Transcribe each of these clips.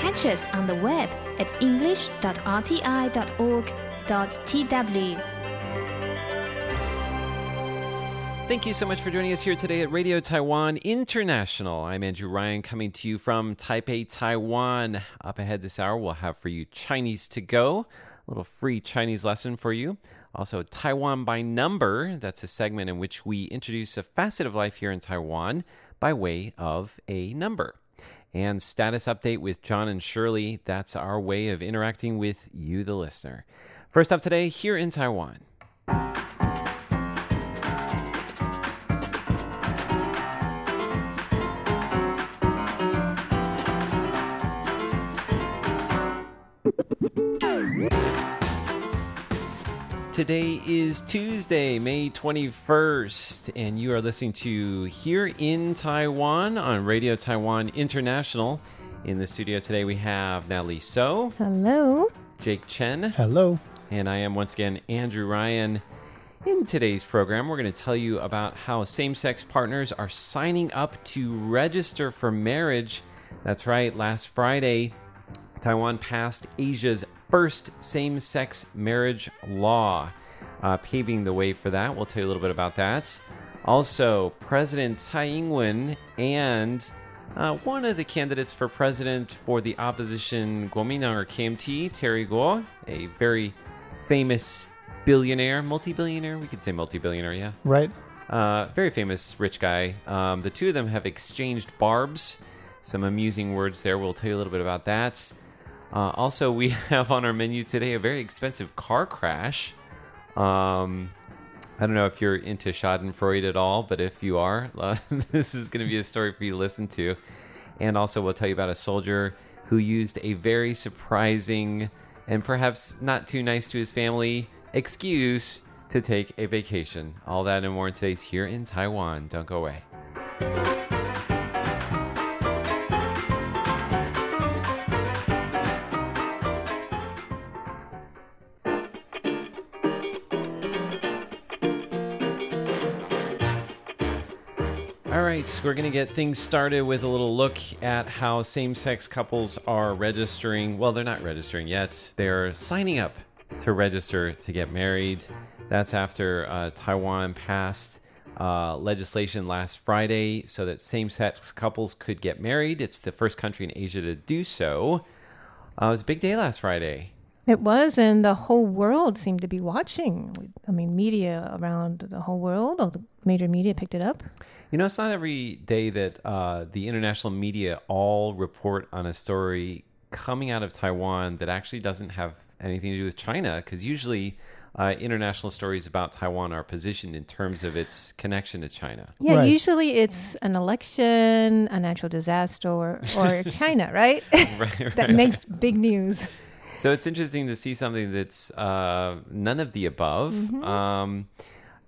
Catch us on the web at english.rti.org.tw. Thank you so much for joining us here today at Radio Taiwan International. I'm Andrew Ryan coming to you from Taipei, Taiwan. Up ahead this hour, we'll have for you Chinese to go, a little free Chinese lesson for you. Also, Taiwan by Number. That's a segment in which we introduce a facet of life here in Taiwan by way of a number. And status update with John and Shirley. That's our way of interacting with you, the listener. First up today, here in Taiwan. Today is Tuesday, May 21st, and you are listening to Here in Taiwan on Radio Taiwan International. In the studio today, we have Natalie So, Hello. Jake Chen, Hello. and I am once again Andrew Ryan. In today's program, we're going to tell you about how same sex partners are signing up to register for marriage. That's right, last Friday, Taiwan passed Asia's first same sex marriage law, uh, paving the way for that. We'll tell you a little bit about that. Also, President Tsai Ing wen and uh, one of the candidates for president for the opposition Kuomintang or KMT, Terry Guo, a very famous billionaire, multi billionaire, we could say multi billionaire, yeah. Right. Uh, very famous rich guy. Um, the two of them have exchanged barbs. Some amusing words there. We'll tell you a little bit about that. Uh, also, we have on our menu today a very expensive car crash. Um, I don't know if you're into Schadenfreude at all, but if you are, uh, this is going to be a story for you to listen to. And also, we'll tell you about a soldier who used a very surprising and perhaps not too nice to his family excuse to take a vacation. All that and more in today's Here in Taiwan. Don't go away. We're going to get things started with a little look at how same sex couples are registering. Well, they're not registering yet, they're signing up to register to get married. That's after uh, Taiwan passed uh, legislation last Friday so that same sex couples could get married. It's the first country in Asia to do so. Uh, it was a big day last Friday. It was, and the whole world seemed to be watching. I mean, media around the whole world, all the major media picked it up. You know, it's not every day that uh, the international media all report on a story coming out of Taiwan that actually doesn't have anything to do with China, because usually uh, international stories about Taiwan are positioned in terms of its connection to China. Yeah, Right. usually it's an election, a natural disaster, or, or China, right? Right, that makes big news. So it's interesting to see something that's uh, none of the above. Um,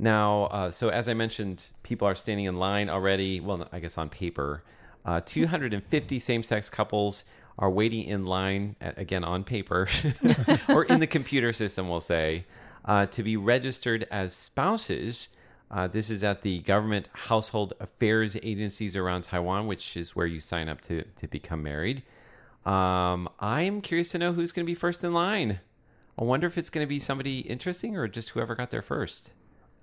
now, uh, so as I mentioned, people are standing in line already. Well, I guess on paper, uh, 250 same-sex couples are waiting in line a- again on paper or in the computer system. We'll say uh, to be registered as spouses. Uh, this is at the government household affairs agencies around Taiwan, which is where you sign up to to become married. Um, I'm curious to know who's going to be first in line. I wonder if it's going to be somebody interesting or just whoever got there first.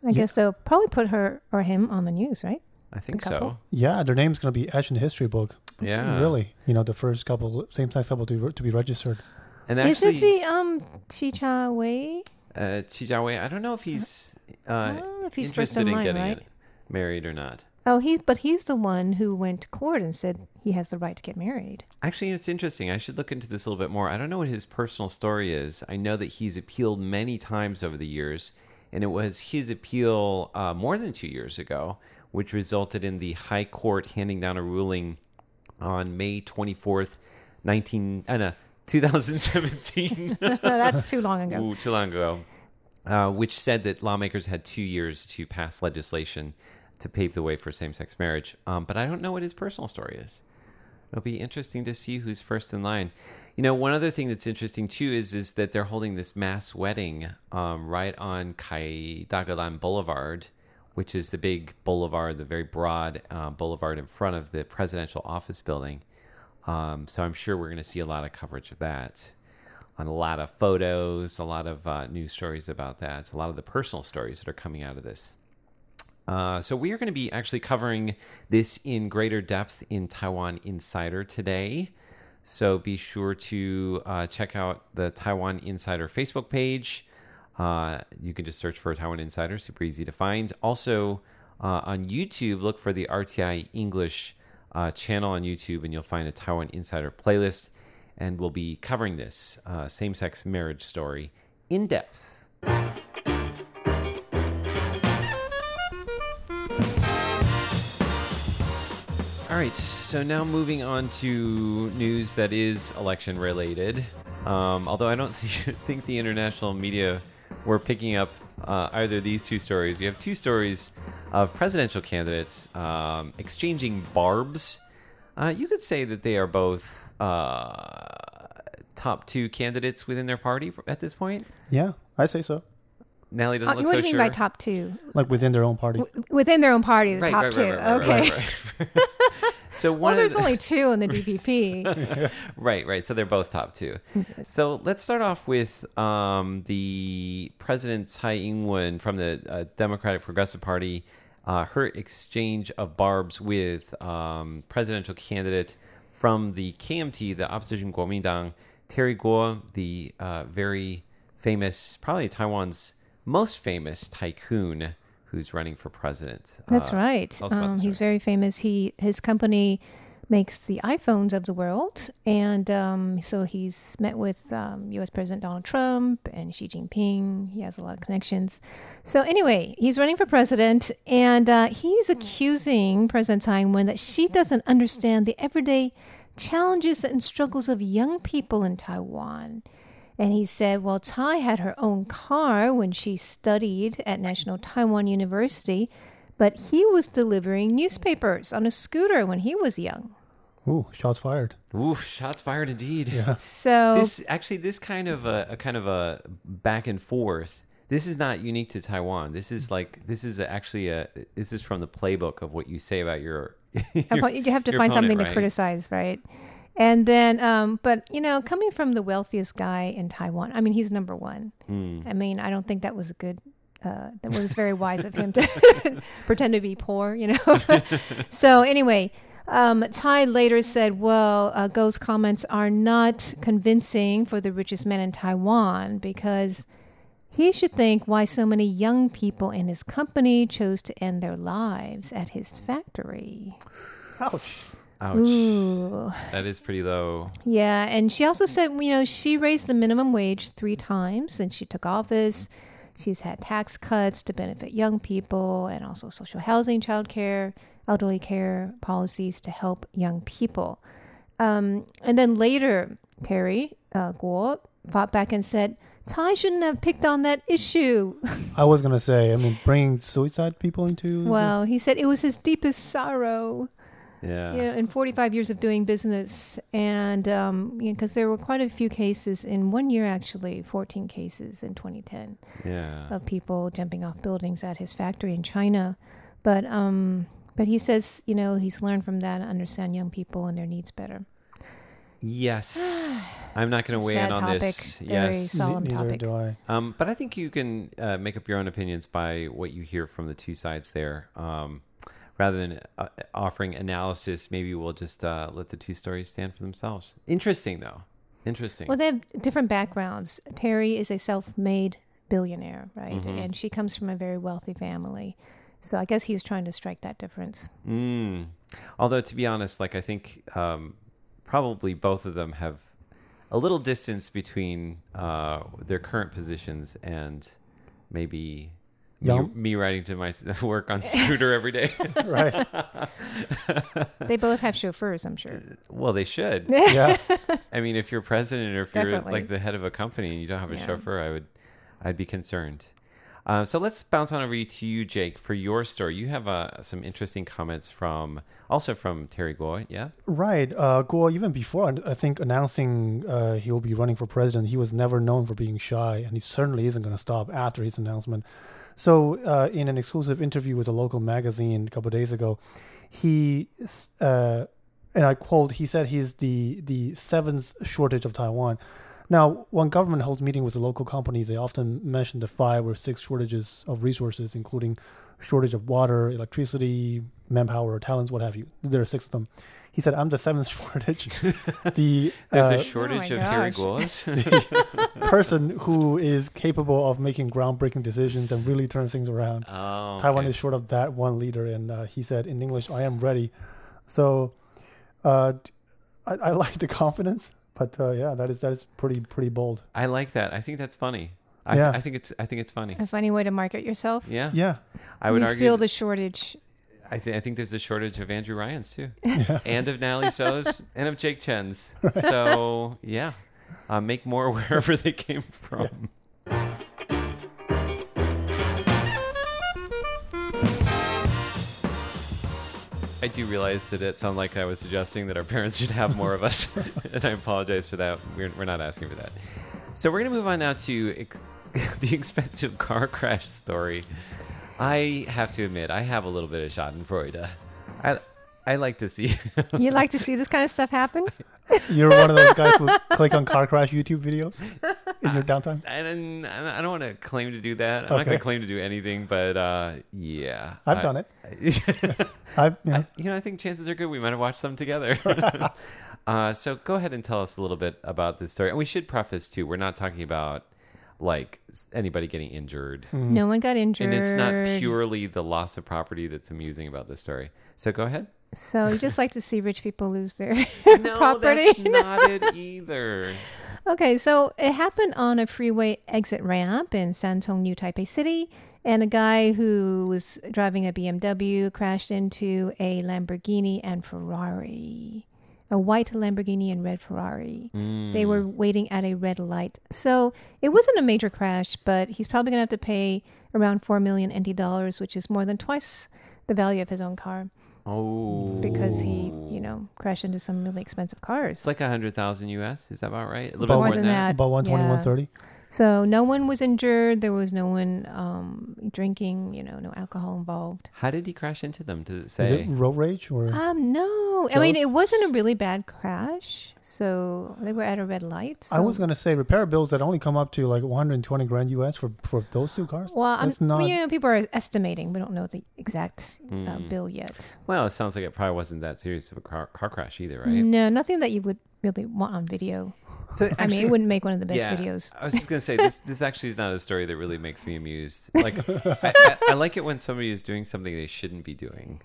I guess they'll probably put her or him on the news, right? I think so. Yeah, their name's going to be etched in the history book. Yeah. Really. You know, the first couple, same sex couple to, to be registered. And Is it the um Chi Cha Wei? uh, Chi Jiawei, I don't know if he's uh, I don't know if he's first interested in in line, getting right? married or not. Oh, he but he's the one who went to court and said he has the right to get married. Actually, it's interesting. I should look into this a little bit more. I don't know what his personal story is. I know that he's appealed many times over the years, and it was his appeal uh, more than two years ago, which resulted in the High Court handing down a ruling on May 24th, 19, uh, no, 2017. That's too long ago. Ooh, too long ago. Uh, which said that lawmakers had two years to pass legislation to pave the way for same sex marriage. Um, but I don't know what his personal story is. It'll be interesting to see who's first in line. You know, one other thing that's interesting too is is that they're holding this mass wedding um, right on Ketagalan Boulevard, which is the big boulevard, the very broad uh, boulevard in front of the presidential office building. Um, so I'm sure we're going to see a lot of coverage of that, on a lot of photos, a lot of uh, news stories about that, a lot of the personal stories that are coming out of this. Uh, so we are going to be actually covering this in greater depth in Taiwan Insider today. So be sure to uh, check out the Taiwan Insider Facebook page. Uh, you can just search for Taiwan Insider, super easy to find. Also uh, on YouTube, look for the RTI English uh, channel on YouTube, and you'll find a Taiwan Insider playlist. And we'll be covering this same sex marriage story in depth. All right, so now moving on to news that is election related. Um, although I don't think, think the international media were picking up uh, either these two stories. We have two stories of presidential candidates um, exchanging barbs. Uh, you could say that they are both uh, top two candidates within their party at this point. Yeah, I say so. Natalie doesn't Uh, look what so do you sure. mean by top two? Like within their own party. W- within their own party, the right, top right, two. right, right, right, okay. right, right, right. so one Well, of there's the- only two in the DPP. Right, right. So they're both top two. So let's start off with um, the President Tsai Ing-wen from the uh, Democratic Progressive Party. Uh, her exchange of barbs with um, presidential candidate from the KMT, the opposition Kuomintang, Terry Guo, the uh, very famous, probably Taiwan's most famous tycoon who's running for president. That's Uh, right. tell us about Um, he's very famous. He his company makes the iPhones of the world, and um, so he's met with um, U.S. President Donald Trump and Xi Jinping. He has a lot of connections. So anyway, he's running for president, and uh, he's accusing President Tsai Ing-wen that she doesn't understand the everyday challenges and struggles of young people in Taiwan. And he said, well, Tsai had her own car when she studied at National Taiwan University, but he was delivering newspapers on a scooter when he was young. Ooh, shots fired. Ooh, shots fired indeed. Yeah. So, this actually this kind of a, a kind of a back and forth this is not unique to taiwan this is like this is actually a this is from the playbook of what you say about your, your you have to your find something opponent, to criticize, right? And then, um, but you know, coming from the wealthiest guy in Taiwan, I mean, he's number one. Hmm. I mean, I don't think that was a good. Uh, that was very wise of him to pretend to be poor, you know. so anyway, um, Tsai later said, "Well, uh, Guo's comments are not convincing for the richest man in Taiwan because." He should think why so many young people in his company chose to end their lives at his factory. Ouch. Ouch Ooh. that is pretty low Yeah, and she also said, you know, she raised the minimum wage three times since she took office. She's had tax cuts to benefit young people and also social housing, childcare, elderly care policies to help young people. Um, and then later, Terry uh, Guo fought back and said, Tsai shouldn't have picked on that issue. I was gonna say, I mean, bringing suicide people into. well, he said it was his deepest sorrow. Yeah you know, in 45 years of doing business, and um, because there were quite a few cases in one year, actually, 14 cases in 2010 yeah of people jumping off buildings at his factory in China. But um, but he says, you know, he's learned from that and understand young people and their needs better. yes i'm not going to weigh Sad in on topic. this Very yes solemn neither topic. do I. Um, but I think you can uh, make up your own opinions by what you hear from the two sides there. Um, rather than uh, offering analysis, maybe we'll just uh, let the two stories stand for themselves. Interesting, though. Interesting. Well, they have different backgrounds. Terry is a self-made billionaire, right? Mm-hmm. And she comes from a very wealthy family. So I guess he was trying to strike that difference. Mm. Although, to be honest, like I think um, probably both of them have a little distance between uh, their current positions and maybe me, Young- me riding to my work on scooter every day. right. They both have chauffeurs, I'm sure. well, they should. Yeah. I mean, if you're president or if you're like the head of a company and you don't have a Yeah. chauffeur, I would, I'd be concerned. Uh, so let's bounce on over to you, Jake, for your story. You have uh, some interesting comments from, also from Terry Guo, yeah? Right. Uh, Guo, even before, I think, announcing uh, he will be running for president, he was never known for being shy, and he certainly isn't going to stop after his announcement. So, uh, in an exclusive interview with a local magazine a couple days ago, he uh, and I quote, he said he's the the seventh shortage of Taiwan. Now, when government holds meeting with the local companies, they often mention the five or six shortages of resources, including shortage of water, electricity, manpower, talents, what have you. There are six of them. He said, "I'm the seventh shortage." the There's uh, a shortage my of Terry Guo's. Person who is capable of making groundbreaking decisions and really turn things around. oh, Taiwan is short of that one leader, and uh, he said in English, "I am ready." So, uh, d- I, I like the confidence, but uh, yeah, that is that is pretty pretty bold. I like that. I think that's funny. I, Yeah. I think it's I think it's funny. A funny way to market yourself. Yeah. Yeah, I would you argue feel the shortage. I think I think there's a shortage of Andrew Ryan's too, and of Natalie So's, and of Jake Chen's. So yeah, uh, make more wherever they came from. I do realize that it sounded like I was suggesting that our parents should have more of us, and I apologize for that. We're, we're not asking for that. So we're going to move on now to ex- the expensive car crash story. I have to admit, I have a little bit of Schadenfreude. I I like to see. You like to see this kind of stuff happen? you're one of those guys who click on car crash YouTube videos in your downtime. I don't, I don't want to claim to do that. I'm not going to claim to do anything, but uh, yeah, I've done it. it. I've you know, you know, I think chances are good we might have watched some together. uh, so go ahead and tell us a little bit about this story. And we should preface too, we're not talking about like anybody getting injured. Hmm. No one got injured. And it's not purely the loss of property that's amusing about this story. So go ahead. So you just like to see rich people lose their No, property. that's not it either. Okay, so it happened on a freeway exit ramp in Sanchong, New Taipei City, and a guy who was driving a BMW crashed into a Lamborghini and Ferrari. A white Lamborghini and red Ferrari. They were mm. waiting at a red light. So it wasn't a major crash, but he's probably going to have to pay around 4 million NT dollars, which is more than twice the value of his own car Oh, because he, you know, crashed into some really expensive cars. It's like a hundred thousand US. Is that about right? A little About bit more more than than that. that. about 120, yeah. 130. So no one was injured. There was no one um, drinking. You know, no alcohol involved. How did he crash into them? Does it Is say? it road rage or? Um, no. I mean, it wasn't a really bad crash. So they were at a red light. I was gonna say repair bills that only come up to like 120 grand US for for those two cars. Well, I'm, That's not. you know, people are estimating. We don't know the exact uh, Mm. bill yet. Well, it sounds like it probably wasn't that serious of a car, car crash either, right? No, nothing that you would really want on video. So I mean, it wouldn't make one of the best yeah, videos. I was just gonna say this. This actually is not a story that really makes me amused. Like, I, I, I like it when somebody is doing something they shouldn't be doing,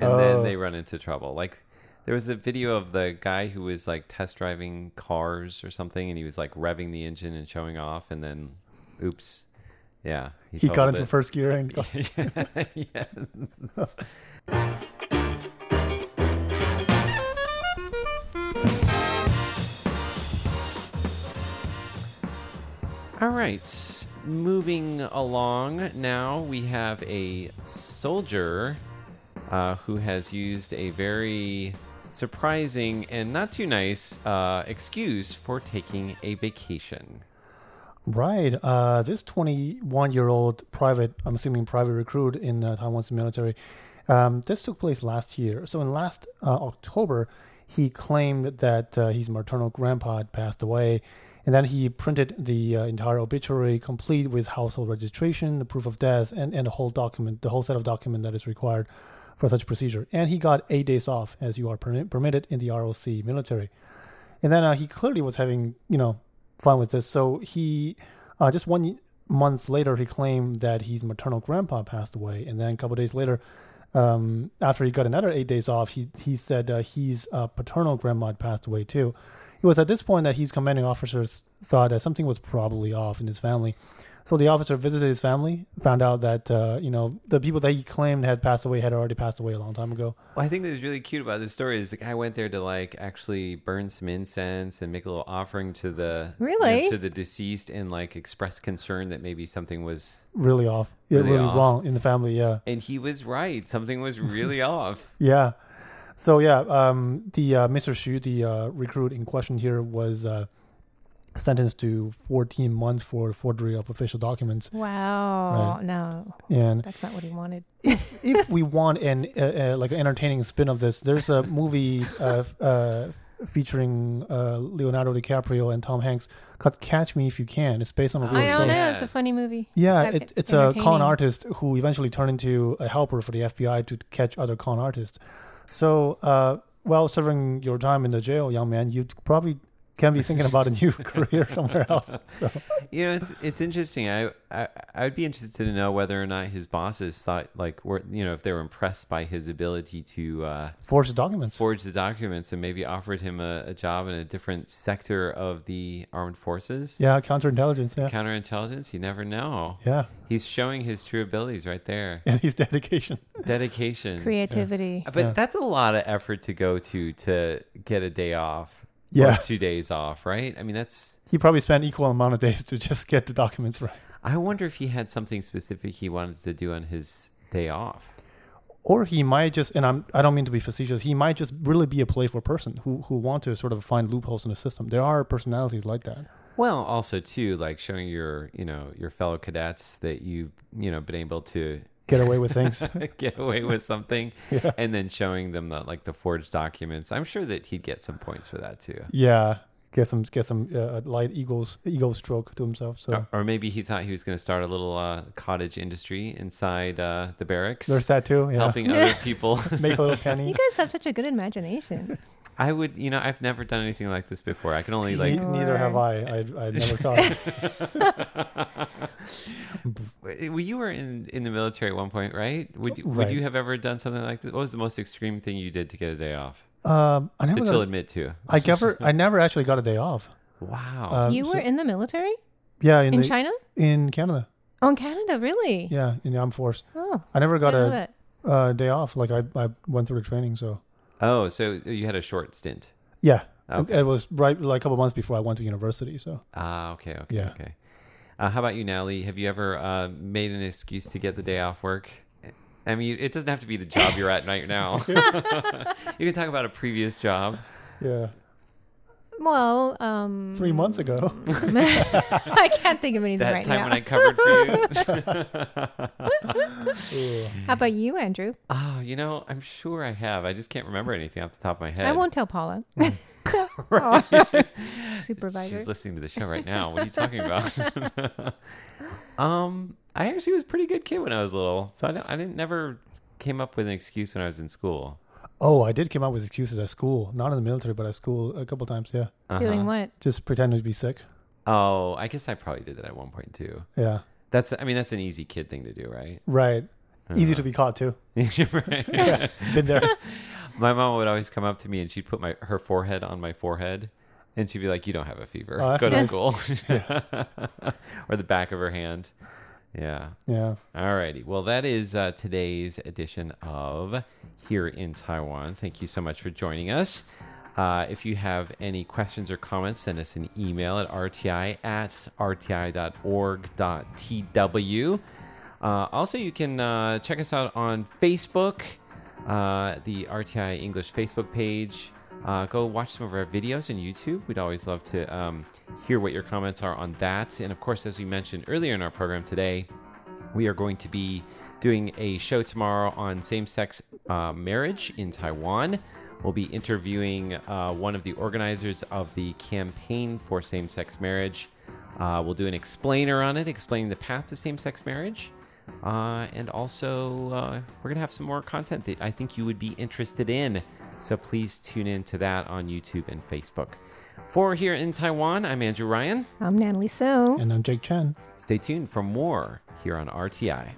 and Oh. then they oh. run into trouble. Like, there was a video of the guy who was like test driving cars or something, and he was like revving the engine and showing off, and then, oops, yeah, he got into it. first gear and got, yes. All right. Moving along now, we have a soldier uh, who has used a very surprising and not too nice uh, excuse for taking a vacation. Right. Uh, this 21 year old private, I'm assuming private recruit in uh, Taiwan's military, um, this took place last year. So in last uh, October, he claimed that uh, his maternal grandpa had passed away. And then he printed the uh, entire obituary complete with household registration, the proof of death, and, and the whole document, the whole set of document that is required for such procedure. And he got eight days off, as you are permit, permitted in the ROC military. And then uh, he clearly was having, you know, fun with this. So he, uh, just one month later, he claimed that his maternal grandpa passed away. And then a couple days later, um, after he got another eight days off, he he said uh, his uh, paternal grandma passed away too. It was at this point that his commanding officers thought that something was probably off in his family. So the officer visited his family, found out that uh, you know the people that he claimed had passed away had already passed away a long time ago. Well, I think what was really cute about this story is the guy went there to like actually burn some incense and make a little offering to the you know, Really? to the deceased and like express concern that maybe something was Really off, yeah, Really really, off. wrong in the family. Yeah. and he was right something was really off Yeah. So yeah, um, the uh, Mr. Xu, the uh, recruit in question here, was uh, sentenced to 14 months for forgery of official documents. Wow. Right. No, And that's not what he wanted. if we want an uh, uh, like an entertaining spin of this, there's a movie uh, uh, featuring uh, Leonardo DiCaprio and Tom Hanks called Catch Me If You Can. It's based on a real I don't story. know. It's a funny movie. Yeah, it, it's a con artist who eventually turned into a helper for the FBI to catch other con artists. So, uh, while serving your time in the jail, young man, you probably can be thinking about a new career somewhere else. So, You know, it's it's interesting. I, I I would be interested to know whether or not his bosses thought like were you know if they were impressed by his ability to uh, forged documents. forge the documents and maybe offered him a, a job in a different sector of the armed forces. Yeah, counterintelligence. Yeah, Counterintelligence. You never know. yeah, He's showing his true abilities right there. and his dedication. Dedication. Creativity. But Yeah. that's a lot of effort to go to to get a day off. Yeah. Two days off, right? I mean, that's. He probably spent equal amount of days to just get the documents right. I wonder if he had something specific he wanted to do on his day off. Or he might just, and I'm, I don't mean to be facetious. He might just really be a playful person who who want to sort of find loopholes in the system. There are personalities like that. Well, also too, like showing your, you know, your fellow cadets that you've, you know, been able to Get away with things. get away with something, Yeah. and then showing them the like the forged documents. I'm sure that he'd get some points for that too. yeah, get some get some uh, light egos eagle stroke to himself. So Or, or maybe he thought he was going to start a little uh, cottage industry inside uh, the barracks, there's that too. Yeah, helping other people. make a little penny. You guys have such a good imagination. I would, you know, I've never done anything like this before. I can only like. neither have I. I I never thought. Well, you were in in the military at one point, right? Would you, would you have ever done something like this? What was the most extreme thing you did to get a day off? um, I never. That you'll admit to. I never. I never actually got a day off. Wow. Um, you so- were in the military yeah in, in the, China? in Canada. Oh, in Canada, really? Yeah, in the armed force. Oh, I never got didn't a uh, day off. Like I I went through the training. So oh, so you had a short stint. yeah, Okay. it, was right like a couple months before I went to university. So Ah, okay, okay, Yeah. okay. Uh, how about you, Natalie? Have you ever uh, made an excuse to get the day off work? I mean, it doesn't have to be the job you're at right now. you can talk about a previous job. yeah, Well, um, three months ago. I can't think of anything That right time now. when I covered for you. How about you, Andrew? Oh, you know, I'm sure I have. I just can't remember anything off the top of my head. I won't tell Paula. Supervisor. She's listening to the show right now. What are you talking about? um, I actually was a pretty good kid when I was little, so I, I didn't never came up with an excuse when I was in school. Oh, I did come up with excuses at school, not in the military, but at school a couple times. Yeah, Uh-huh. Doing what? just pretending to be sick. Oh, I guess I probably did that at one point too. Yeah, That's, I mean, that's an easy kid thing to do, right? right. Uh-huh. Easy to be caught too. Right. Yeah, been there. My mom would always come up to me and she'd put my her forehead on my forehead, and she'd be like, "You don't have a fever. Oh, that's Go to nice. school." or the back of her hand. Yeah. Yeah. All righty. Well, that is uh, today's edition of Here in Taiwan. Thank you so much for joining us. Uh, if you have any questions or comments, send us an email at rti at rti.org.tw. Uh, also, you can uh, check us out on Facebook, uh, the RTI English Facebook page. Uh, go watch some of our videos on YouTube. We'd always love to um, hear what your comments are on that. And of course, as we mentioned earlier in our program today, we are going to be doing a show tomorrow on same sex uh, marriage in Taiwan. We'll be interviewing uh, one of the organizers of the campaign for same sex marriage. Uh, we'll do an explainer on it, explaining the path to same sex marriage. Uh, and also, uh, we're going to have some more content that I think you would be interested in. So please tune in to that on YouTube and Facebook. For here in Taiwan, I'm Andrew Ryan. I'm Natalie So. And I'm Jake Chen. Stay tuned for more here on RTI.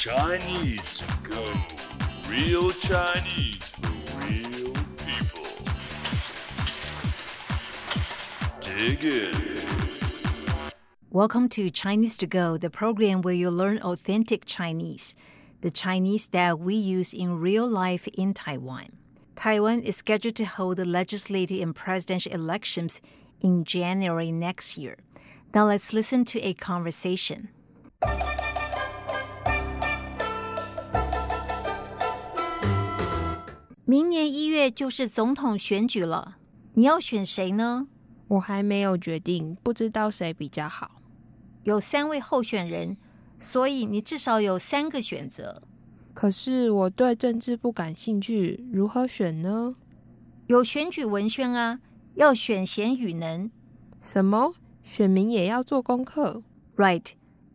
Chinese to go. Real Chinese for real people. Dig in. Welcome to Chinese to Go, the program where you learn authentic Chinese, the Chinese that we use in real life in Taiwan. Taiwan is scheduled to hold the legislative and presidential elections in January next year. Now let's listen to a conversation. 明年一月就是总统选举了，你要选谁呢？我还没有决定，不知道谁比较好。有三位候选人，所以你至少有三个选择。可是我对政治不感兴趣，如何选呢？有选举文宣啊，要选贤与能。什么？选民也要做功课？Right，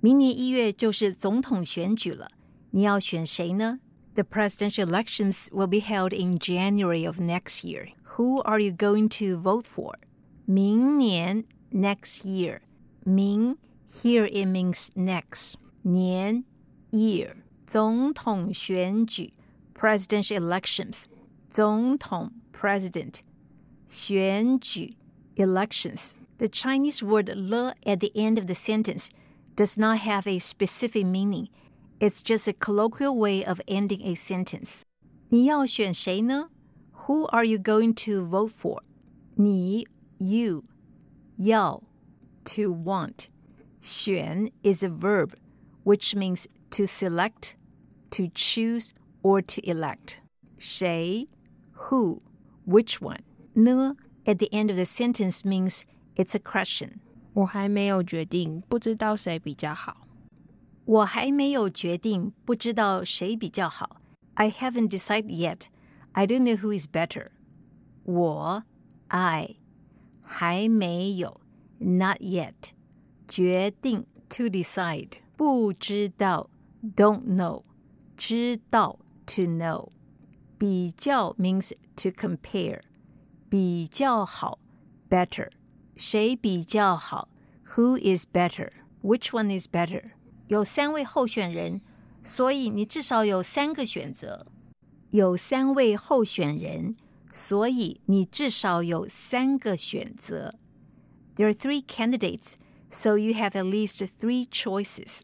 明年一月就是总统选举了，你要选谁呢 ？The presidential elections will be held in January of next year. Who are you going to vote for? 明年 next year. 明 here it means next. 年 year. 总统选举 presidential elections. 总统 president. 选举 elections. The Chinese word le at the end of the sentence does not have a specific meaning. It's just a colloquial way of ending a sentence. 你要选谁呢? Who are you going to vote for? 你 you 要 to want. 选 is a verb which means to select, to choose, or to elect. 谁 who which one? 呢 at the end of the sentence means it's a question. 我还没有决定，不知道谁比较好。 我还没有决定，不知道谁比较好。I haven't decided yet. I don't know who is better. 我 I 还没有 not yet 决定 to decide 不知道 don't know 知道 to know 比较 means to compare 比较好 better 谁比较好 Who is better? Which one is better? 有三位候选人，所以你至少有三个选择。有三位候选人，所以你至少有三个选择。There are three candidates, so you have at least three choices.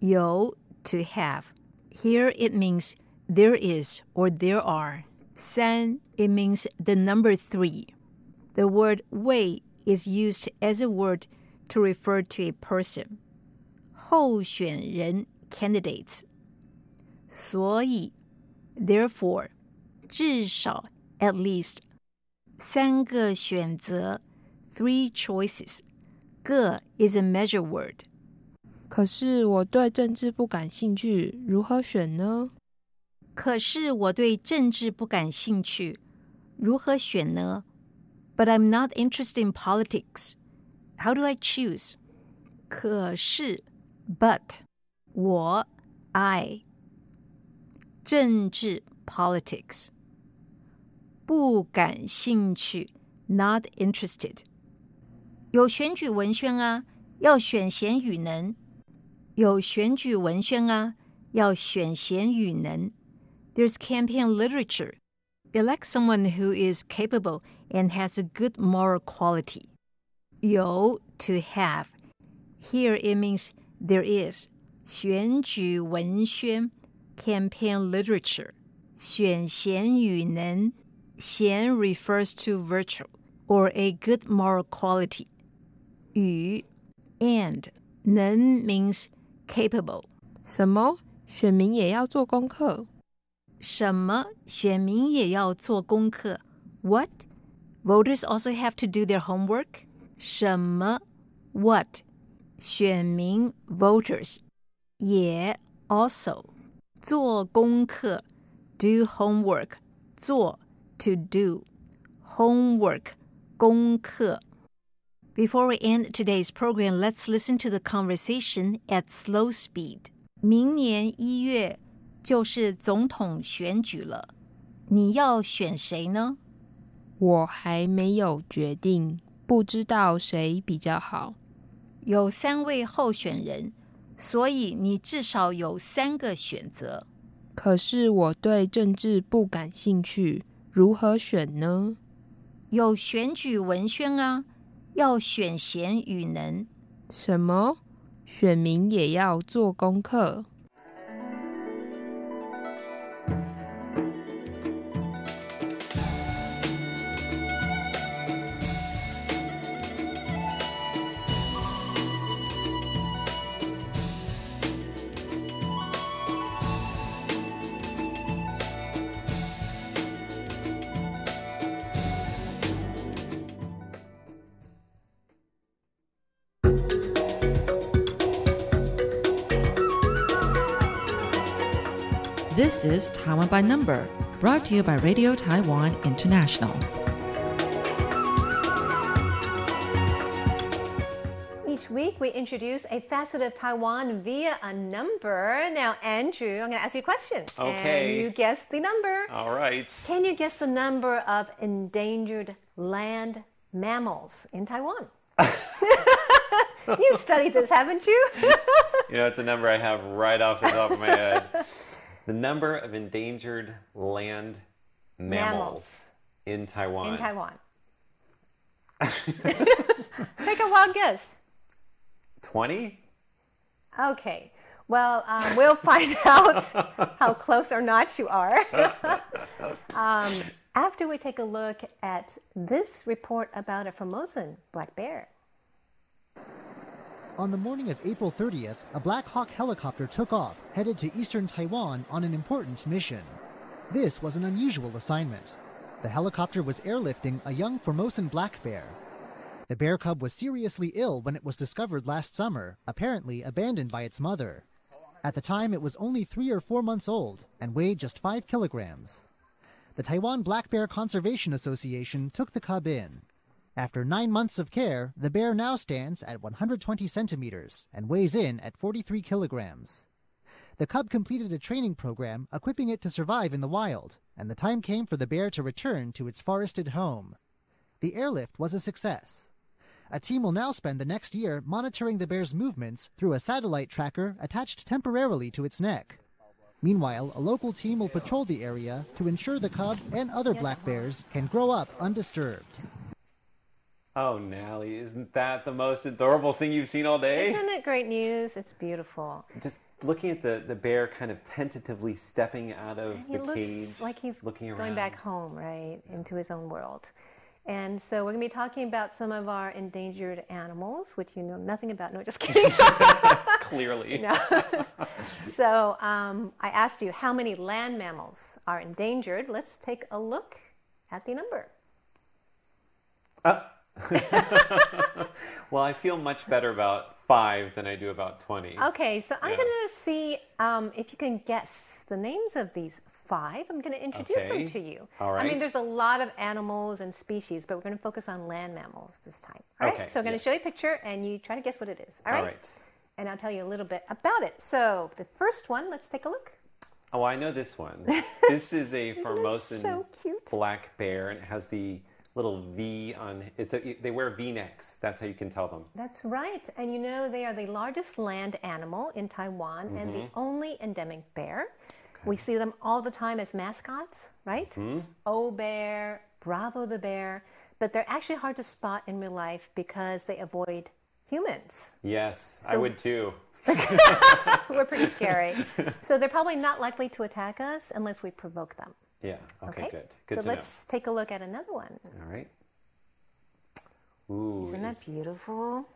有 to have. Here it means there is or there are. 三 it means the number three. The word 位 is used as a word to refer to a person. 候选人 candidates. 所以 therefore 至少 at least 三个选择 three choices. 个 is a measure word. 可是我对政治不感兴趣，如何选呢？可是我对政治不感兴趣，如何选呢？But I'm not interested in politics. How do I choose? 可是 but 我 I 政治 politics 不感兴趣 not interested 有选举文宣啊，要选贤与能。有选举文宣啊，要选贤与能。There's campaign literature. Elect someone who is capable and has a good moral quality. 有 to have. Here it means there is. 选举文宣 campaign literature. 选贤与能贤 refers to virtue or a good moral quality. 与 and 能 means capable. 什么？选民也要做功课？什么？选民也要做功课？What? Voters also have to do their homework? 什么？What? 选民 voters 也 also 做功课 do homework 做 to do homework 功课 Before we end today's program, let's listen to the conversation at slow speed. 明年一月就是总统选举了，你要选谁呢？我还没有决定，不知道谁比较好。 有三位候选人，所以你至少有三个选择。可是我对政治不感兴趣，如何选呢？有选举文宣啊，要选贤与能。什么？选民也要做功课？Taiwan by Number, brought to you by Radio Taiwan International. Each week, we introduce a facet of Taiwan via a number. Now, Andrew, I'm going to ask you a question. Okay. And you guess the number. All right. Can you guess the number of endangered land mammals in Taiwan? you studied this, haven't you? You know, it's a number I have right off the top of my head. The number of endangered land mammals, in Taiwan. in Taiwan. Take a wild guess. 20? Okay. Well, um, we'll find out how close or not you are um, after we take a look at this report about a Formosan black bear. On the morning of April 30th, a Black Hawk helicopter took off, headed to eastern Taiwan on an important mission. This was an unusual assignment. The helicopter was airlifting a young Formosan black bear. The bear cub was seriously ill when it was discovered last summer, apparently abandoned by its mother. At the time, it was only three or four months old and weighed just five kilograms. The Taiwan Black Bear Conservation Association took the cub in. After nine months of care, the bear now stands at 120 centimeters and weighs in at 43 kilograms. The cub completed a training program equipping it to survive in the wild, and the time came for the bear to return to its forested home. The airlift was a success. A team will now spend the next year monitoring the bear's movements through a satellite tracker attached temporarily to its neck. Meanwhile, a local team will patrol the area to ensure the cub and other black bears can grow up undisturbed. Oh, Nally, isn't that the most adorable thing you've seen all day? Isn't it great news? It's beautiful. Just looking at the, the bear kind of tentatively stepping out of He the looks cage, like he's looking around. going back home, right, into his own world. And so we're going to be talking about some of our endangered animals, which you know nothing about. No, just kidding. Clearly. No. so um, I asked you how many land mammals are endangered. Let's take a look at the number. Well, I feel much better about five than I do about 20. Okay, so I'm Yeah. going to see um, if you can guess the names of these five. I'm going to introduce Okay. them to you. All I mean, there's a lot of animals and species, but we're going to focus on land mammals this time. All right, Okay, so I'm going yes. to show you a picture and you try to guess what it is. All All right? right. And I'll tell you a little bit about it. So the first one, let's take a look. Oh, I know this one. This is a Formosan so black bear, and it has the little V on. It's a, they wear V-necks. That's how you can tell them. That's right. And you know, they are the largest land animal in Taiwan and the mm-hmm. only endemic bear. We see them all the time as mascots, right? Mm-hmm. O bear, Bravo the bear. But they're actually hard to spot in real life because they avoid humans. Yes, I would too. We're pretty scary. so they're probably not likely to attack us unless we provoke them. Yeah. Okay. Good. Good so to let's take a look at another one. All right. Ooh. Isn't that beautiful?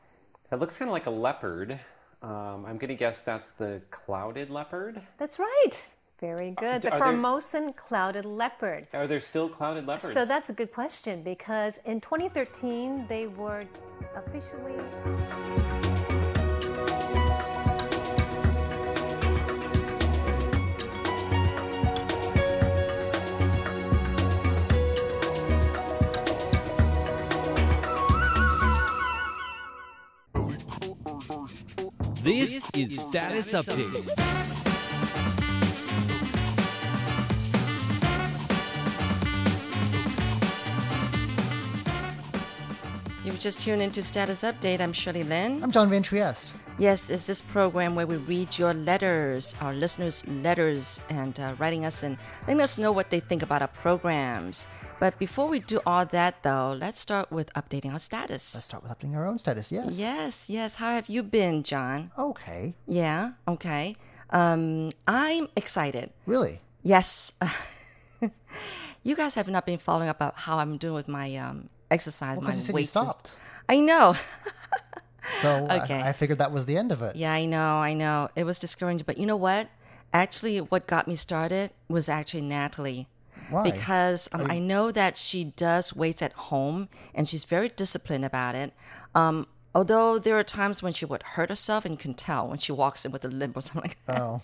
That looks kind of like a leopard. Um, I'm gonna guess that's the clouded leopard. That's right. Very good. The are there- Formosan clouded leopard. Are there still clouded leopards? So that's a good question because in 2013 they were officially. This is Status Update. You've just tuned into Status Update, I'm Shirley Lin. I'm John Van Trieste. Yes, it's this program where we read your letters, our listeners' letters, and uh, writing us and letting us know what they think about our programs. But before we do all that, though, let's start with updating our status. Let's start with updating our own status. Yes. Yes, yes. How have you been, John? Okay. Yeah, okay. Um, I'm excited. Really? Yes. you guys have not been following up about how I'm doing with my um, exercise, Well, my 'cause you said weights. and- stopped. I know. So I- Okay. I, figured that was the end of it. Yeah, I know, I know. It was discouraging, but you know what? Actually, what got me started was actually Natalie. Why? Because um, I know that she does weights at home and she's very disciplined about it. Um, although there are times when she would hurt herself and you can tell when she walks in with a limp or something like that. Oh.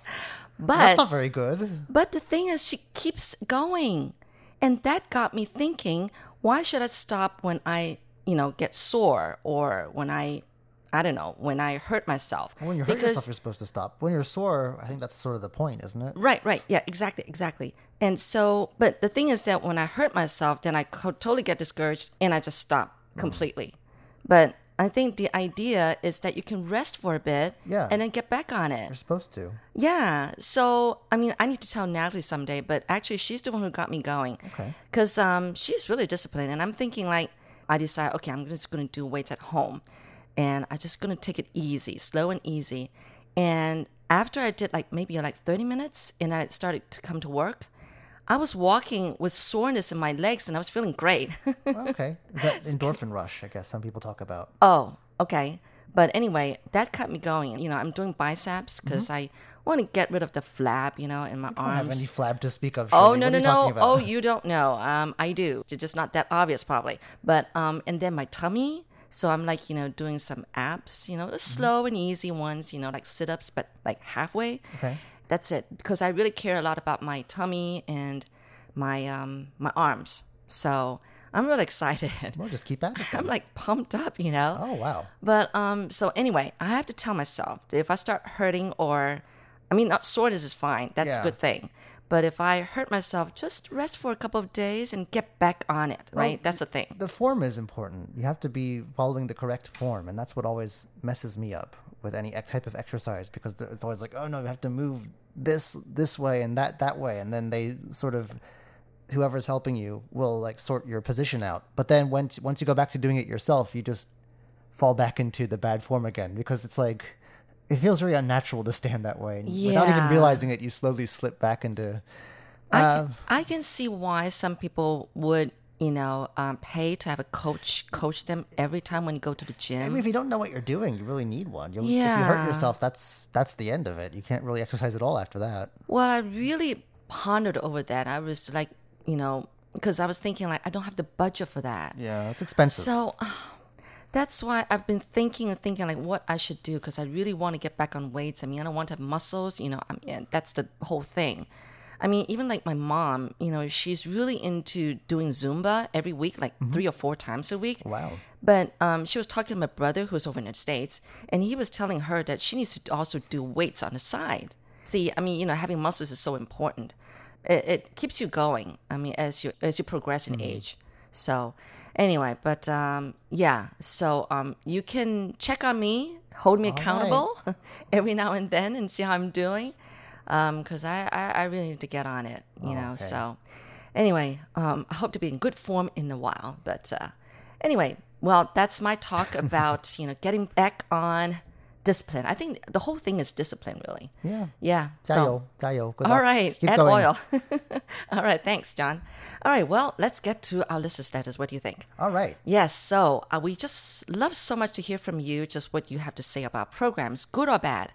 But That's not very good. but the thing is, she keeps going. And that got me thinking, why should I stop when I, you know, get sore or when I, I don't know, when I hurt myself? When you hurt Because- yourself, you're supposed to stop. When you're sore, I think that's sort of the point, isn't it? Right, right. Yeah, exactly, exactly. And so, but the thing is that when I hurt myself, then I totally get discouraged and I just stop completely. But I think the idea is that you can rest for a bit Yeah. and then get back on it. You're supposed to. Yeah. So, I mean, I need to tell Natalie someday, but actually, she's the one who got me going. Okay. Because um, she's really disciplined. And I'm thinking, like, I decide, okay, I'm just going to do weights at home. And I'm just to take it easy, slow and easy. And after I did, like, maybe like 30 minutes and I started to come to work, I was walking with soreness in my legs and I was feeling great. Well, okay. Is that endorphin rush? I guess some people talk about. Oh, okay. But anyway, that kept me going. You know, I'm doing biceps because Mm-hmm. I want to get rid of the flab, you know, in my I don't arms. have any flab to speak of. Oh no What no no! Oh, you don't know. Um, I do. It's just not that obvious, probably. But um, and then my tummy. So I'm like, you know, doing some abs, you know, the Mm-hmm. slow and easy ones, you know, like sit ups, but like halfway. Okay. That's it. Because I really care a lot about my tummy and my um my arms. So I'm really excited. Well, just keep at it. I'm like pumped up, you know. Oh wow. But um, so anyway, I have to tell myself if I start hurting or, I mean, not soreness is fine. That's Yeah. a good thing. But if I hurt myself, just rest for a couple of days and get back on it. Right? That's the thing. The form is important. You have to be following the correct form, and that's what always messes me up with any type of exercise because it's always like, oh no, you have to move this this way and that that way, and then they sort of whoever's helping you will like sort your position out. But then once once you go back to doing it yourself, you just fall back into the bad form again because it's like it feels very unnatural to stand that way. And Without even realizing it, you slowly slip back into. I Uh, can, I can see why some people would, you know, um, pay to have a coach coach them every time when you go to the gym. I mean, if you don't know what you're doing, you really need one. You'll, If you hurt yourself, that's that's the end of it. You can't really exercise at all after that. Well, I really pondered over that. I was like, you know, because I was thinking like I don't have the budget for that. Yeah, it's expensive. So that's why I've been thinking and thinking like what I should do because I really want to get back on weights. I mean, I don't want to have muscles. You know, I mean, that's the whole thing. I mean, even like my mom, you know, she's really into doing Zumba every week, like three or four times a week. Wow. But um, she was talking to my brother who's over in the States, and he was telling her that she needs to also do weights on the side. See, I mean, you know, having muscles is so important. It, it keeps you going. I mean, as you as you progress in age. So, anyway, but um, yeah. So um, you can check on me, hold me accountable every now and then, and see how I'm doing. Because I, I I really need to get on it. You know. So anyway, um, I hope to be in good form in a while. But uh, anyway, well, that's my talk about you know getting back on discipline. I think the whole thing is discipline, really. Yeah. Yeah. Jayo, So, jayo. Good all luck. right, Keep add going. oil. all right, thanks, John. All right, well, let's get to our listener status. What do you think? All right. Yes, so uh, we just love so much to hear from you, just what you have to say about programs, good or bad.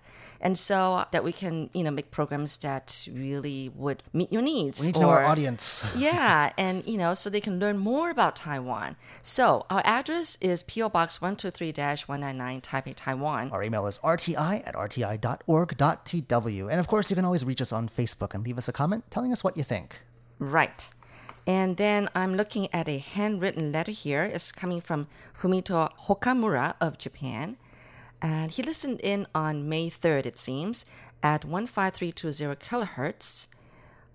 And so that we can, you know, make programs that really would meet your needs. We need to know our audience. yeah, and you know, so they can learn more about Taiwan. So our address is PO Box 123-199 Taipei, Taiwan. Our email is rti at rti.org.tw. And of course, you can always reach us on Facebook and leave us a comment telling us what you think. Right. And then I'm looking at a handwritten letter here. It's coming from Fumito Hokamura of Japan. And he listened in on May 3rd, it seems, at 15320 kilohertz.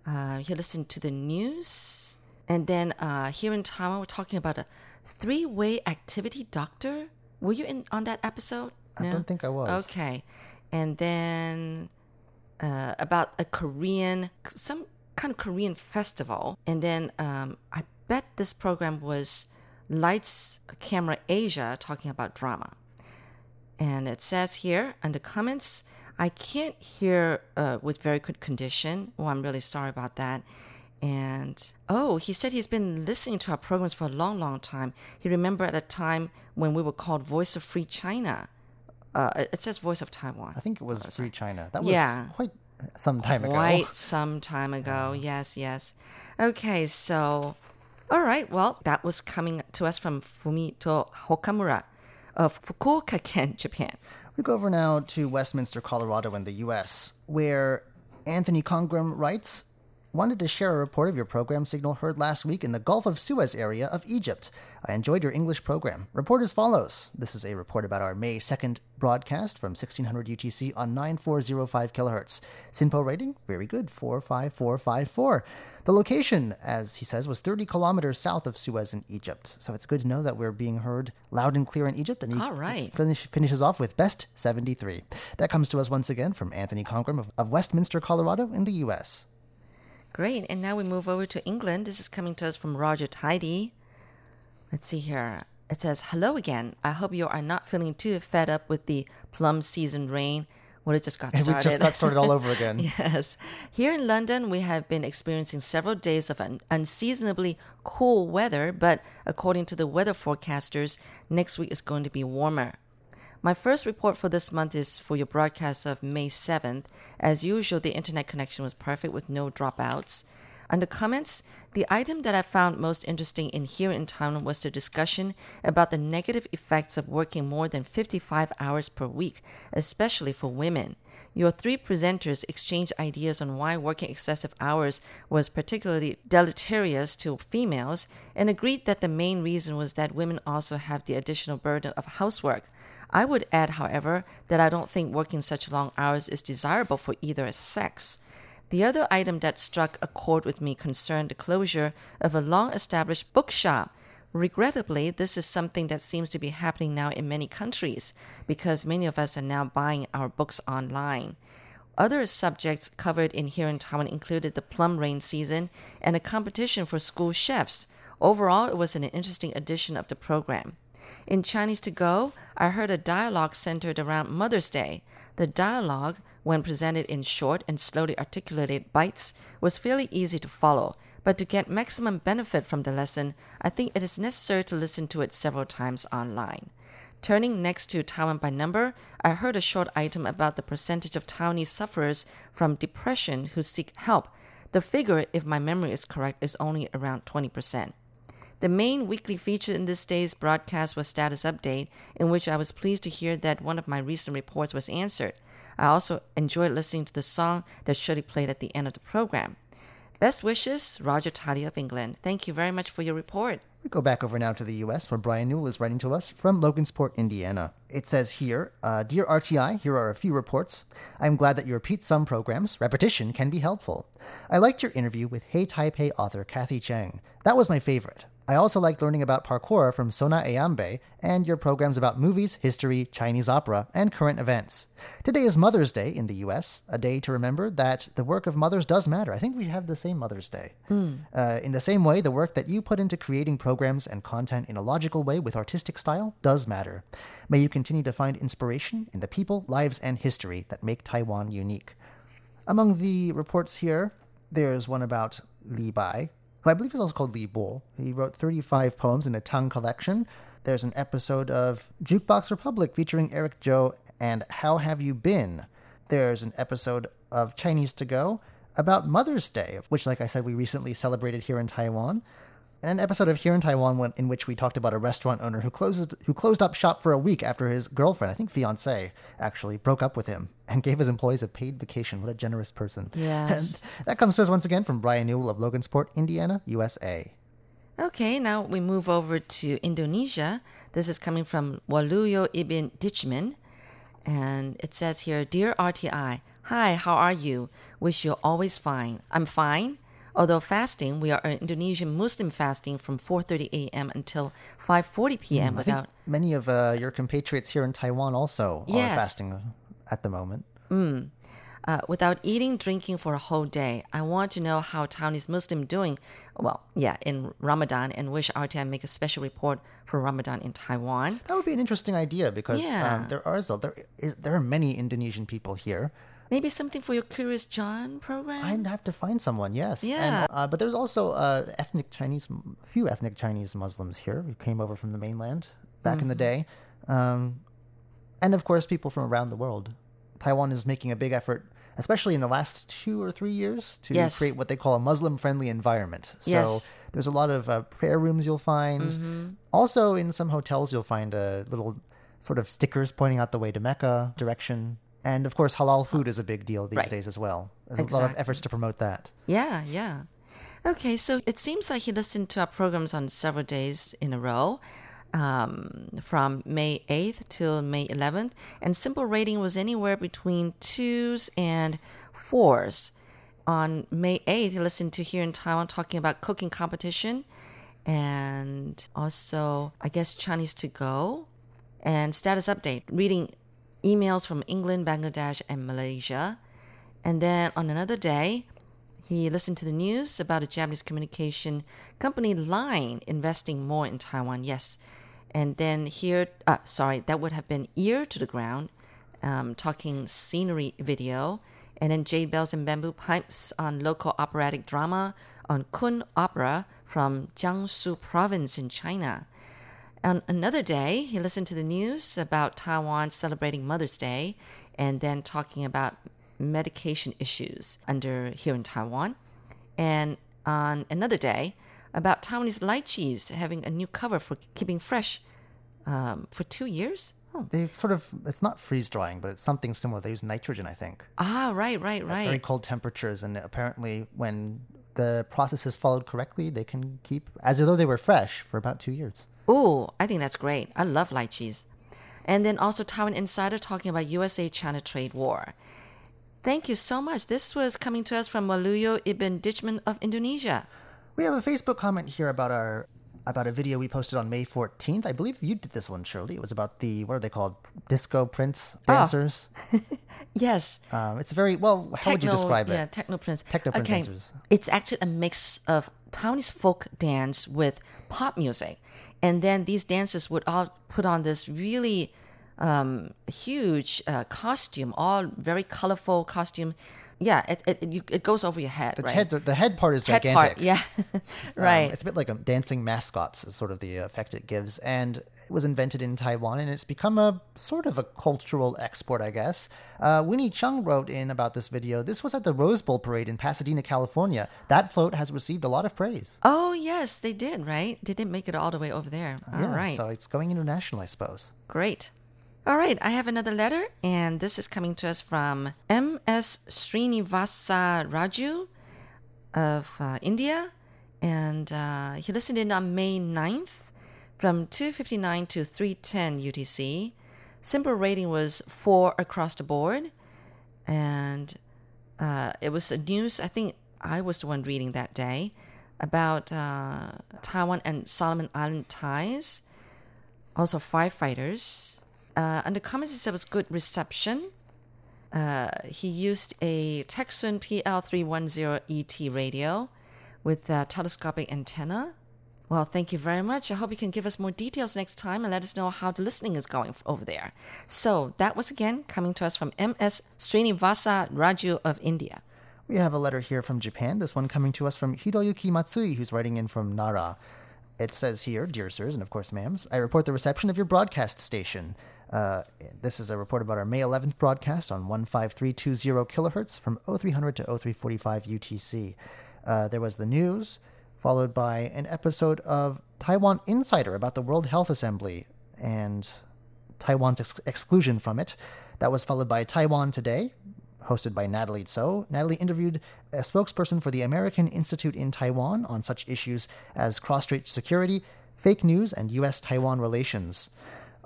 Uh, he listened to the news. And then uh, here in Taiwan, we're talking about a Three Way Activity Doctor. Were you in on that episode? I don't think I was. Okay. And then uh, about a Korean, some kind of Korean festival. And then um, I bet this program was Lights Camera Asia talking about drama. And it says here under comments, I can't hear uh, with very good condition. Oh, I'm really sorry about that. And oh, he said he's been listening to our programs for a long, long time. He remembered at a time when we were called Voice of Free China. Uh, it says Voice of Taiwan. I think it was Free China. That was Yeah. quite some time ago. Quite some time ago. Yes, yes. Okay, so, all right. Well, that was coming to us from Fumito Hokamura of Fukuoka Ken, Japan. We go over now to Westminster, Colorado, in the U.S., where Anthony Congram writes Wanted to share a report of your program signal heard last week in the Gulf of Suez area of Egypt. I enjoyed your English program. Report as follows. This is a report about our May 2nd broadcast from 1600 UTC on 9405 kilohertz. SINPO rating? Very good, 45454. The location, as he says, was 30 kilometers south of Suez in Egypt. So it's good to know that we're being heard loud and clear in Egypt. And he All right. finish, finishes off with best 73. That comes to us once again from Anthony Congram of, of Westminster, Colorado, in the U.S. Great. And now we move over to England. This is coming to us from Roger Tidy. Let's see here. It says, Hello again. I hope you are not feeling too fed up with the plum season rain. Well, it just got We started. just got started all over again. Yes. Here in London, we have been experiencing several days of un- unseasonably cool weather, but according to the weather forecasters, next week is going to be warmer. My first report for this month is for your broadcast of May 7th. As usual, the internet connection was perfect with no dropouts. Under comments, the item that I found most interesting in Here in Taiwan was the discussion about the negative effects of working more than 55 hours per week, especially for women. Your three presenters exchanged ideas on why working excessive hours was particularly deleterious to females and agreed that the main reason was that women also have the additional burden of housework. I would add, however, that I don't think working such long hours is desirable for either sex. The other item that struck a chord with me concerned the closure of a long established bookshop. Regrettably, this is something that seems to be happening now in many countries because many of us are now buying our books online. Other subjects covered in here in Taiwan included the plum rain season and a competition for school chefs. Overall, it was an interesting edition of the program. In Chinese to Go, I heard a dialogue centered around Mother's Day. The dialogue, when presented in short and slowly articulated bites, was fairly easy to follow, but to get maximum benefit from the lesson, I think it is necessary to listen to it several times online. Turning next to Taiwan by number, I heard a short item about the percentage of Taiwanese sufferers from depression who seek help. The figure, if my memory is correct, is only around 20%. The main weekly feature in this day's broadcast was Status Update, in which I was pleased to hear that one of my recent reports was answered. I also enjoyed listening to the song that Shirley played at the end of the program. Best wishes, Roger Tidy of England. Thank you very much for your report. We go back over now to the U.S., where Brian Newell is writing to us from Logansport, Indiana. It says here, uh, Dear RTI, here are a few reports. I'm glad that you repeat some programs. Repetition can be helpful. I liked your interview with Hey Taipei author Kathy Chang. That was my favorite. I also liked learning about parkour from Sona Ayambe and your programs about movies, history, Chinese opera, and current events. Today is Mother's Day in the US, a day to remember that the work of mothers does matter. I think we have the same Mother's Day. Uh, in the same way, the work that you put into creating programs and content in a logical way with artistic style does matter. May you continue to find inspiration in the people, lives, and history that make Taiwan unique. Among the reports here, there's one about Li Bai, who I believe is also called Li Bo. He wrote 35 poems in a Tang collection. There's an episode of Jukebox Republic featuring Eric Chou and How Have You Been? There's an episode of Chinese to Go about Mother's Day, which, like I said, we recently celebrated here in Taiwan. An episode of Here in Taiwan when, in which we talked about a restaurant owner who closes who closed up shop for a week after his girlfriend, I think fiance, actually broke up with him and gave his employees a paid vacation. What a generous person! Yes. And that comes to us once again from Brian Newell of Logansport, Indiana, USA. Okay, now we move over to Indonesia. This is coming from Waluyo Ibn Ditchman. And it says here Dear RTI, hi, how are you? Wish you're always fine. I'm fine. Although fasting, we are an Indonesian Muslim fasting from 4:30 a.m. until 5:40 p.m. Think without many of uh, your compatriots here in Taiwan also Yes. are fasting at the moment. uh, without eating, drinking for a whole day. I want to know how Taiwanese Muslim doing. Well, yeah, in Ramadan, and wish RTI make a special report for Ramadan in Taiwan. That would be an interesting idea because Yeah. um, there are there is there are many Indonesian people here. Maybe something for your Curious John program. I'd have to find someone, yes. Yeah. And, uh, but there's also uh, ethnic Chinese, few ethnic Chinese Muslims here who came over from the mainland back in the day, um, and of course people from around the world. Taiwan is making a big effort, especially in the last two or three years, to Yes. create what they call a Muslim-friendly environment. So Yes. there's a lot of uh, prayer rooms you'll find. Also, in some hotels, you'll find a little sort of stickers pointing out the way to Mecca direction. And of course, halal food is a big deal these Right. days as well. There's a lot of efforts to promote that. Yeah, yeah. Okay, so it seems like he listened to our programs on several days in a row, um, from May 8th till May 11th, and SINPO rating was anywhere between twos and fours. On May 8th, he listened to here in Taiwan talking about cooking competition and also, I guess, Chinese to go and status update, reading emails from England, Bangladesh, and Malaysia. And then on another day, he listened to the news about a Japanese communication company Line investing more in Taiwan. Yes. And then here, uh, sorry, that would have been ear to the ground, um, talking scenery video. And then Jade Bells and Bamboo Pipes on local operatic drama on Kun Opera from Jiangsu province in China. On another day, he listened to the news about Taiwan celebrating Mother's Day and then talking about medication issues under here in Taiwan. And on another day, about Taiwanese lychees having a new cover for keeping fresh um, for two years. Oh. They sort of, it's not freeze drying, but it's something similar. They use nitrogen, I think. Ah, right, right, at right. Very cold temperatures. And apparently, when the process is followed correctly, they can keep as though they were fresh for about two years. Oh, I think that's great. I love lychees. And then also Taiwan Insider talking about USA China trade war. Thank you so much. This was coming to us from Waluyo Ibn Ditchman of Indonesia. We have a Facebook comment here about our about a video we posted on May 14th. I believe you did this one, Shirley. It was about the what are they called? Disco Prince Oh. dancers. Yes. Um, it's very well. How would you describe Yeah, it? techno prince. Techno Prince okay. dancers. It's actually a mix of Taiwanese folk dance with pop music, and then these dancers would all put on this really um, huge uh, costume, all very colorful costume. Yeah, it it, it, you, it goes over your head. The right? heads are, the head part is Head gigantic. part, yeah, Um, right. it's a bit like a dancing mascots is sort of the effect it gives, and was invented in Taiwan, and it's become a sort of a cultural export, I guess. Uh, Winnie Chung wrote in about this video. This was at the Rose Bowl parade in Pasadena, California. That float has received a lot of praise. Oh yes, they did. Right? They didn't make it all the way over there. All yeah, right. so it's going international, I suppose. Great. All right, I have another letter, and this is coming to us from M.S. Srinivasa Raju of uh, India. And uh, he listened in on May 9th from 2.59 to 3.10 UTC. SINPO rating was 4 across the board. And uh, it was a news, I think I was the one reading that day, about uh, Taiwan and Solomon Island ties also firefighters. Uh, the comments, it said was good reception. Uh, he used a Tecsun PL310ET E radio with a telescopic antenna. Well, thank you very much. I hope you can give us more details next time and let us know how the listening is going over there. So that was again coming to us from MS Srinivasa Raju of India. We have a letter here from Japan. This one coming to us from Hiroyuki Matsui, who's writing in from Nara. It says here, dear sirs, and of course, ma'ams, I report the reception of your broadcast station. Uh, this is a report about our May 11th broadcast on 15320 kilohertz from 0300 to 0345 UTC. Uh, there was the news, followed by an episode of Taiwan Insider about the World Health Assembly and Taiwan's ex- exclusion from it. That was followed by Taiwan Today, hosted by Natalie Tso. Natalie interviewed a spokesperson for the American Institute in Taiwan on such issues as cross strait security, fake news, and U.S. Taiwan relations.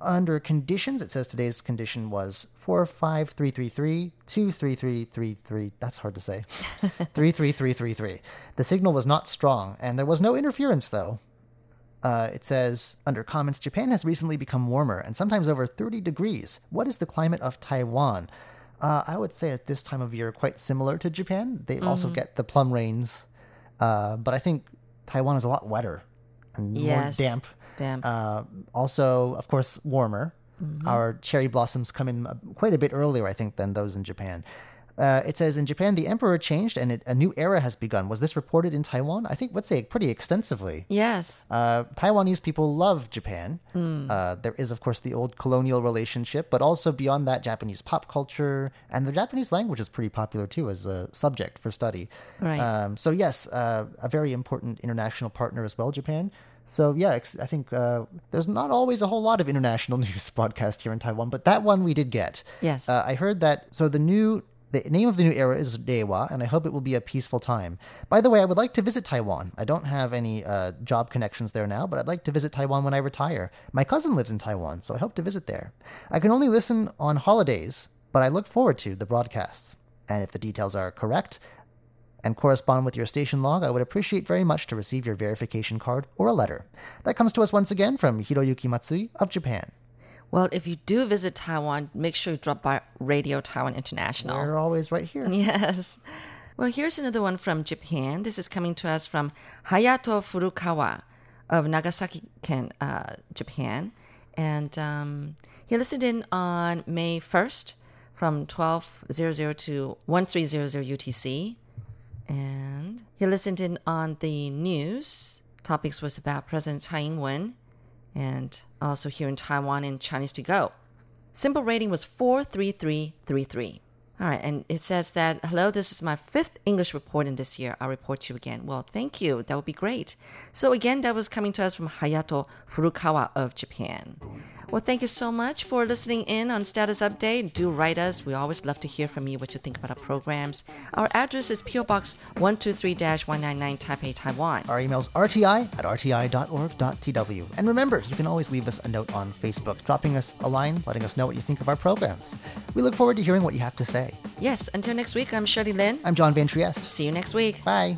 Under conditions, it says today's condition was 45333 23333. That's hard to say. 33333. The signal was not strong, and there was no interference, though. Uh, it says under comments, Japan has recently become warmer and sometimes over 30 degrees. What is the climate of Taiwan? Uh, I would say at this time of year, quite similar to Japan. They also Mhm. get the plum rains, uh, but I think Taiwan is a lot wetter and more damp. damp. Uh, also, of course, warmer. Mhm. Our cherry blossoms come in quite a bit earlier, I think, than those in Japan. Uh, it says in Japan, the emperor changed and it, a new era has begun. Was this reported in Taiwan? I think, let's say, pretty extensively. Yes. Uh, Taiwanese people love Japan. Mm. Uh, there is, of course, the old colonial relationship, but also beyond that, Japanese pop culture and the Japanese language is pretty popular too as a subject for study. Right. Um, so yes, uh, a very important international partner as well, Japan. So yeah, ex- I think uh, there's not always a whole lot of international news broadcast here in Taiwan, but that one we did get. Yes. Uh, I heard that. So the new. The name of the new era is Reiwa, and I hope it will be a peaceful time. By the way, I would like to visit Taiwan. I don't have any uh, job connections there now, but I'd like to visit Taiwan when I retire. My cousin lives in Taiwan, so I hope to visit there. I can only listen on holidays, but I look forward to the broadcasts. And if the details are correct and correspond with your station log, I would appreciate very much to receive your verification card or a letter. That comes to us once again from Hiroyuki Matsui of Japan. Well, if you do visit Taiwan, make sure you drop by Radio Taiwan International. We're always right here. Yes. Well, here's another one from Japan. This is coming to us from Hayato Furukawa of Nagasaki, Ken, uh, Japan. And um, he listened in on May 1st from 1200 to 1300 UTC. And he listened in on the news. Topics was about President Tsai Ing-wen and also here in Taiwan in Chinese to go. SINPO rating was 43333. All right, and it says that, hello, this is my fifth English report in this year. I'll report you again. Well, thank you. That would be great. So, again, that was coming to us from Hayato Furukawa of Japan. Well, thank you so much for listening in on Status Update. Do write us. We always love to hear from you what you think about our programs. Our address is PO Box 123 199 Taipei, Taiwan. Our email is rti at rti.org.tw. And remember, you can always leave us a note on Facebook, dropping us a line, letting us know what you think of our programs. We look forward to hearing what you have to say. Yes, until next week, I'm Shirley Lin. I'm John Van Trieste. See you next week. Bye.